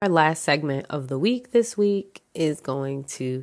Our last segment of the week this week is going to